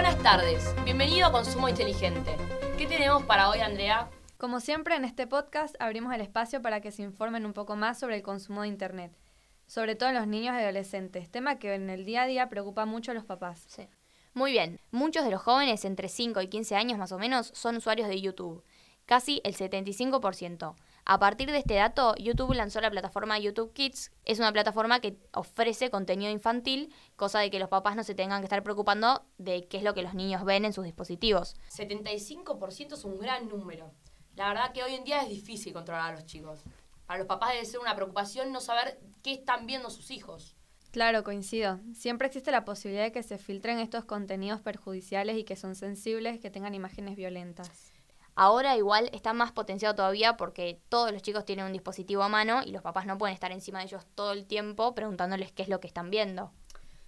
Buenas tardes, bienvenido a Consumo Inteligente. ¿Qué tenemos para hoy, Andrea? Como siempre, en este podcast abrimos el espacio para que se informen un poco más sobre el consumo de Internet, sobre todo en los niños y adolescentes, tema que en el día a día preocupa mucho a los papás. Sí. Muy bien, muchos de los jóvenes entre 5 y 15 años más o menos son usuarios de YouTube, casi el 75%. A partir de este dato, YouTube lanzó la plataforma YouTube Kids. Es una plataforma que ofrece contenido infantil, cosa de que los papás no se tengan que estar preocupando de qué es lo que los niños ven en sus dispositivos. 75% es un gran número. La verdad que hoy en día es difícil controlar a los chicos. Para los papás debe ser una preocupación no saber qué están viendo sus hijos. Claro, coincido. Siempre existe la posibilidad de que se filtren estos contenidos perjudiciales y que son sensibles, que tengan imágenes violentas. Ahora igual está más potenciado todavía porque todos los chicos tienen un dispositivo a mano y los papás no pueden estar encima de ellos todo el tiempo preguntándoles qué es lo que están viendo.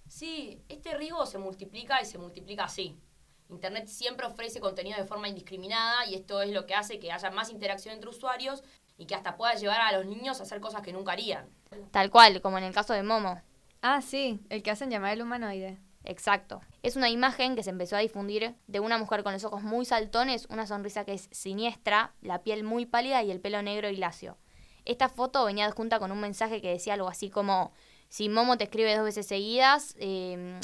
Sí, este riesgo se multiplica y se multiplica así. Internet siempre ofrece contenido de forma indiscriminada y esto es lo que hace que haya más interacción entre usuarios y que hasta pueda llevar a los niños a hacer cosas que nunca harían. Tal cual, como en el caso de Momo. Ah, sí, el que hacen llamar el humanoide. Exacto. Es una imagen que se empezó a difundir de una mujer con los ojos muy saltones, una sonrisa que es siniestra, la piel muy pálida y el pelo negro y lacio. Esta foto venía adjunta con un mensaje que decía algo así como, si Momo te escribe dos veces seguidas, em,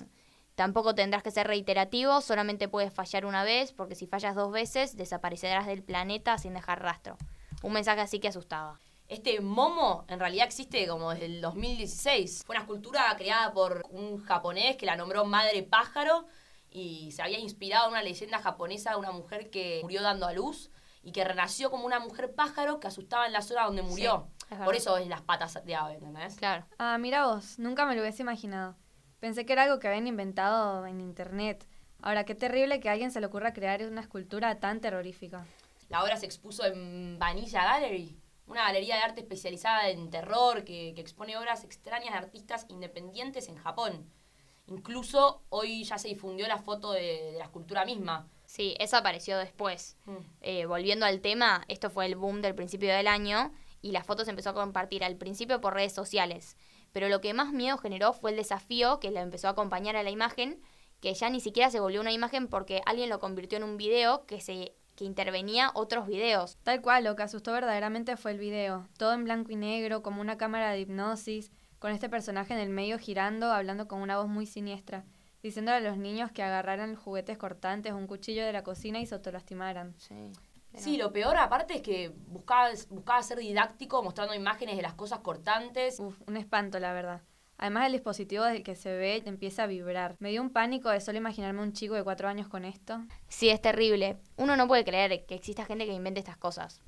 tampoco tendrás que ser reiterativo, solamente puedes fallar una vez, porque si fallas dos veces, desaparecerás del planeta sin dejar rastro. Un mensaje así que asustaba. Este momo en realidad existe como desde el 2016. Fue una escultura creada por un japonés que la nombró Madre Pájaro y se había inspirado en una leyenda japonesa de una mujer que murió dando a luz y que renació como una mujer pájaro que asustaba en la zona donde murió. por eso es las patas de ave, ¿entendés? Claro. Ah, mira vos, nunca me lo hubiese imaginado. Pensé que era algo que habían inventado en internet. Ahora, qué terrible que a alguien se le ocurra crear una escultura tan terrorífica. La obra se expuso en Vanilla Gallery, una galería de arte especializada en terror que, expone obras extrañas de artistas independientes en Japón. Incluso hoy ya se difundió la foto de, la escultura misma. Sí, eso apareció después. Mm. Eh, volviendo al tema, esto fue el boom del principio del año y la foto se empezó a compartir al principio por redes sociales. Pero lo que más miedo generó fue el desafío que le empezó a acompañar a la imagen, que ya ni siquiera se volvió una imagen porque alguien lo convirtió en un video que se que intervenía otros videos. Tal cual, lo que asustó verdaderamente fue el video, todo en blanco y negro, como una cámara de hipnosis, con este personaje en el medio girando, hablando con una voz muy siniestra, diciéndole a los niños que agarraran juguetes cortantes o un cuchillo de la cocina y se autolastimaran. Sí. Sí, lo peor aparte es que buscaba, buscaba ser didáctico mostrando imágenes de las cosas cortantes. Uf, un espanto, la verdad. Además el dispositivo desde que se ve empieza a vibrar. Me dio un pánico de solo imaginarme un chico de cuatro años con esto. Sí, es terrible. Uno no puede creer que exista gente que invente estas cosas.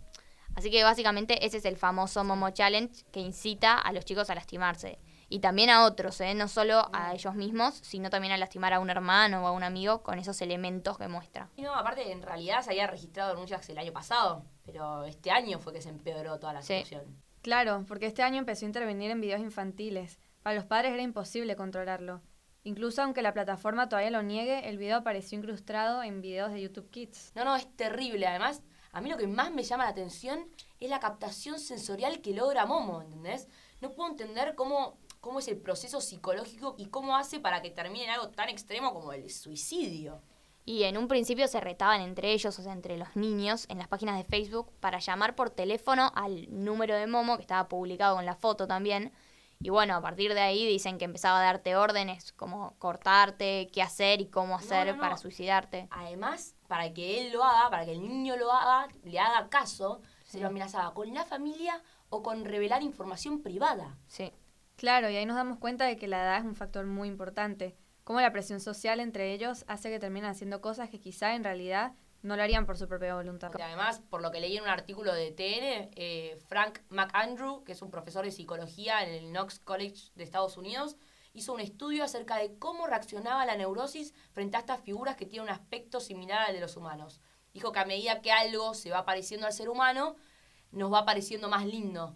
Así que básicamente ese es el famoso Momo Challenge que incita a los chicos a lastimarse. Y también a otros, ¿eh? no solo a ellos mismos, sino también a lastimar a un hermano o a un amigo con esos elementos que muestra. Y no, aparte, en realidad se había registrado denuncias el año pasado, pero este año fue que se empeoró toda la situación. Claro, porque este año empezó a intervenir en videos infantiles. Para los padres era imposible controlarlo. Incluso aunque la plataforma todavía lo niegue, el video apareció incrustado en videos de YouTube Kids. No, no, es terrible. Además, a mí lo que más me llama la atención es la captación sensorial que logra Momo, ¿entendés? No puedo entender cómo, cómo es el proceso psicológico y cómo hace para que termine en algo tan extremo como el suicidio. Y en un principio se retaban entre ellos, o sea, entre los niños, en las páginas de Facebook, para llamar por teléfono al número de Momo, que estaba publicado con la foto también, y bueno, a partir de ahí dicen que empezaba a darte órdenes, como cortarte, qué hacer y cómo hacer para suicidarte. Además, para que él lo haga, para que el niño lo haga, le haga caso, se lo amenazaba con la familia o con revelar información privada. Sí. Claro, y ahí nos damos cuenta de que la edad es un factor muy importante. Cómo la presión social entre ellos hace que terminen haciendo cosas que quizá en realidad no lo harían por su propia voluntad. además, por lo que leí en un artículo de TN, eh, Frank McAndrew, que es un profesor de psicología en el Knox College de Estados Unidos, hizo un estudio acerca de cómo reaccionaba la neurosis frente a estas figuras que tienen un aspecto similar al de los humanos. Dijo que a medida que algo se va pareciendo al ser humano, nos va pareciendo más lindo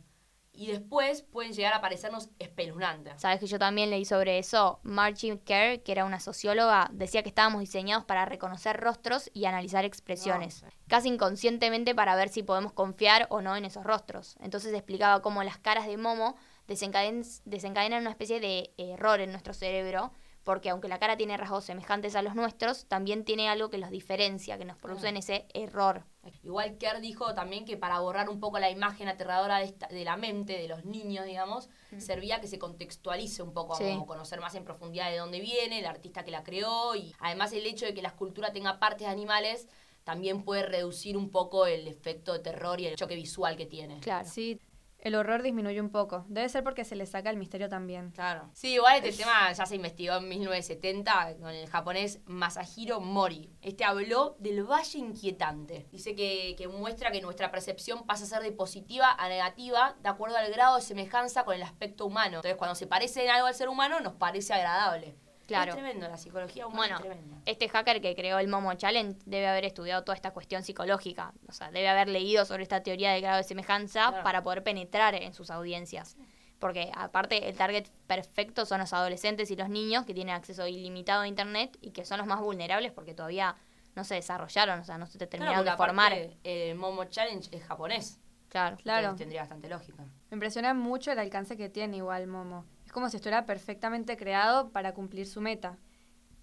y después pueden llegar a parecernos espeluznantes. Sabes que yo también leí sobre eso. Margie Kerr, que era una socióloga, decía que estábamos diseñados para reconocer rostros y analizar expresiones, casi inconscientemente para ver si podemos confiar o no en esos rostros. Entonces explicaba cómo las caras de Momo desencadenan, desencadenan una especie de error en nuestro cerebro porque aunque la cara tiene rasgos semejantes a los nuestros, también tiene algo que los diferencia, que nos producen ese error. Igual Kerr dijo también que para borrar un poco la imagen aterradora de, esta- de la mente de los niños, digamos, servía que se contextualice un poco, Sí. como conocer más en profundidad de dónde viene, el artista que la creó y además el hecho de que la escultura tenga partes de animales también puede reducir un poco el efecto de terror y el choque visual que tiene. Claro. Sí, el horror disminuye un poco. Debe ser porque se le saca el misterio también. Claro. Sí, igual este tema ya se investigó en 1970 con el japonés Masahiro Mori. Este habló del Valle Inquietante. Dice que, que muestra que nuestra percepción pasa a ser de positiva a negativa de acuerdo al grado de semejanza con el aspecto humano. Entonces, cuando se parece en algo al ser humano, nos parece agradable. Claro. Es tremendo, la psicología humana Bueno, es tremenda. este hacker que creó el Momo Challenge debe haber estudiado toda esta cuestión psicológica. O sea, debe haber leído sobre esta teoría del grado de semejanza Claro. para poder penetrar en sus audiencias. Porque aparte el target perfecto son los adolescentes y los niños que tienen acceso ilimitado a internet y que son los más vulnerables porque todavía no se desarrollaron, o sea, no se te Claro, terminaron de formar. aparte, el Momo Challenge es japonés. Claro. Claro. Entonces tendría bastante lógica. Me impresiona mucho el alcance que tiene igual Momo. Es como si estuviera perfectamente creado para cumplir su meta.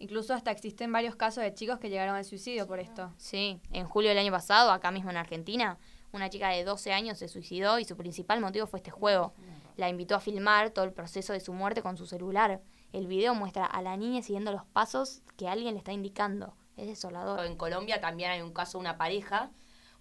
Incluso hasta existen varios casos de chicos que llegaron al suicidio por esto. Sí, en julio del año pasado, acá mismo en Argentina, una chica de 12 años se suicidó y su principal motivo fue este juego. La invitó a filmar todo el proceso de su muerte con su celular. El video muestra a la niña siguiendo los pasos que alguien le está indicando. Es desolador. En Colombia también hay un caso de una pareja,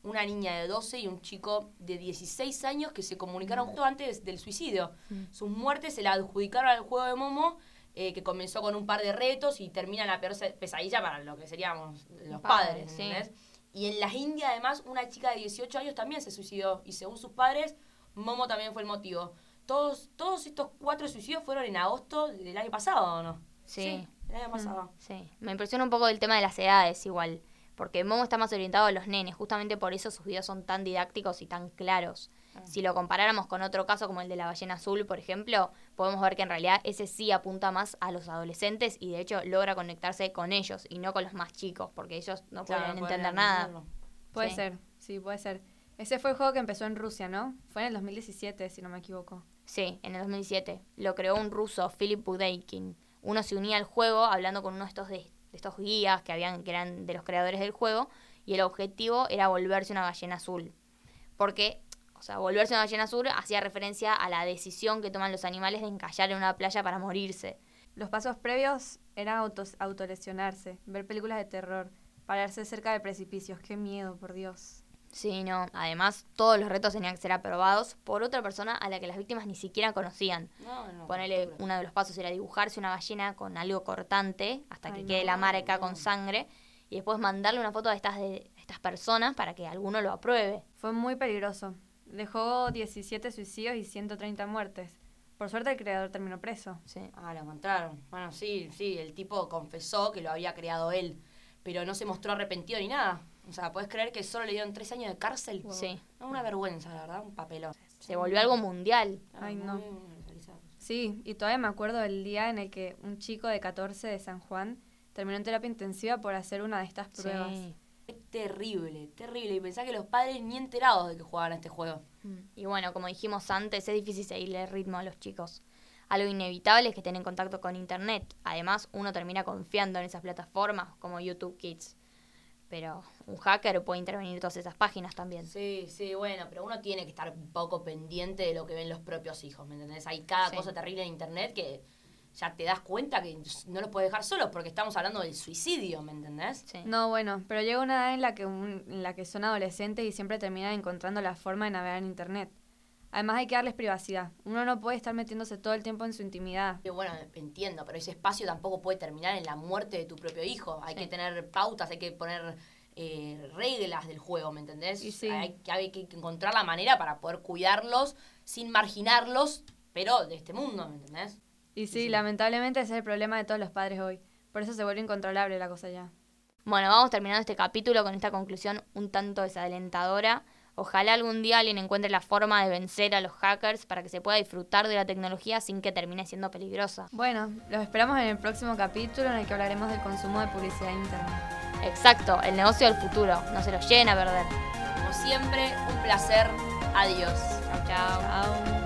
una niña de 12 y un chico de 16 años que se comunicaron justo antes del suicidio. Sus muertes se la adjudicaron al juego de Momo, eh, que comenzó con un par de retos y termina en la peor pesadilla para lo que seríamos los Padres, padres, sí. ¿entendés? Y en las Indias, además, una chica de 18 años también se suicidó. Y según sus padres, Momo también fue el motivo. Todos, todos estos cuatro suicidios fueron en agosto del año pasado, ¿o no? Sí. el año pasado. Sí, me impresiona un poco el tema de las edades igual, porque Momo está más orientado a los nenes, justamente por eso sus videos son tan didácticos y tan claros. Si lo comparáramos con otro caso como el de la ballena azul, por ejemplo, podemos ver que en realidad ese sí apunta más a los adolescentes y de hecho logra conectarse con ellos y no con los más chicos, porque ellos no Claro, pueden entender nada. Puede Sí. ser, sí, puede ser. Ese fue el juego que empezó en Rusia, ¿no? Fue en el 2017, si no me equivoco. Sí, en el 2007. Lo creó un ruso, Philip Budeikin. Uno se unía al juego hablando con uno de estos, de, de estos guías que, habían, que eran de los creadores del juego y el objetivo era volverse una ballena azul. Porque, o sea, volverse una ballena azul hacía referencia a la decisión que toman los animales de encallar en una playa para morirse. Los pasos previos eran autos, autolesionarse, ver películas de terror, pararse cerca de precipicios. Qué miedo, por Dios. Sí, no. Además, todos los retos tenían que ser aprobados por otra persona a la que las víctimas ni siquiera conocían. No, no, Ponele, locura. uno de los pasos era dibujarse una ballena con algo cortante hasta que quede no, la marca no. con sangre y después mandarle una foto de estas, de estas personas para que alguno lo apruebe. Fue muy peligroso. Dejó 17 suicidios y 130 muertes. Por suerte el creador terminó preso. Sí. Ah, lo encontraron. Bueno, sí, sí, el tipo confesó que lo había creado él, pero no se mostró arrepentido ni nada. O sea, ¿puedes creer que solo le dieron tres años de cárcel? Sí. No, una vergüenza, la verdad, un papelón. Se volvió algo mundial. Ay, no. Sí, y todavía me acuerdo del día en el que un chico de 14 de San Juan terminó en terapia intensiva por hacer una de estas pruebas. Sí. Es terrible, terrible. Y pensá que los padres ni enterados de que jugaban a este juego. Mm. Y bueno, como dijimos antes, es difícil seguirle el ritmo a los chicos. Algo inevitable es que estén en contacto con Internet. Además, uno termina confiando en esas plataformas como YouTube Kids. Pero un hacker puede intervenir en todas esas páginas también. Sí, sí, bueno, pero uno tiene que estar un poco pendiente de lo que ven los propios hijos, ¿me entendés? Hay cada Sí. cosa terrible en internet que ya te das cuenta que no los puedes dejar solos porque estamos hablando del suicidio, ¿me entendés? Sí. No, bueno, pero llega una edad en la que un- en la que son adolescentes y siempre terminan encontrando la forma de navegar en internet. Además hay que darles privacidad. Uno no puede estar metiéndose todo el tiempo en su intimidad. Bueno, entiendo, pero ese espacio tampoco puede terminar en la muerte de tu propio hijo. Hay Sí. que tener pautas, hay que poner eh, reglas del juego, ¿me entendés? Sí. hay, que- hay que encontrar la manera para poder cuidarlos sin marginarlos, pero de este mundo, ¿me entendés? Y sí, sí. lamentablemente ese es el problema de todos los padres hoy. Por eso se vuelve incontrolable la cosa ya. Bueno, vamos terminando este capítulo con esta conclusión un tanto desalentadora. Ojalá algún día alguien encuentre la forma de vencer a los hackers para que se pueda disfrutar de la tecnología sin que termine siendo peligrosa. Bueno, los esperamos en el próximo capítulo en el que hablaremos del consumo de publicidad en internet. Exacto, el negocio del futuro. No se lo lleven a perder. Como siempre, un placer. Adiós. Chao, chao. Chao.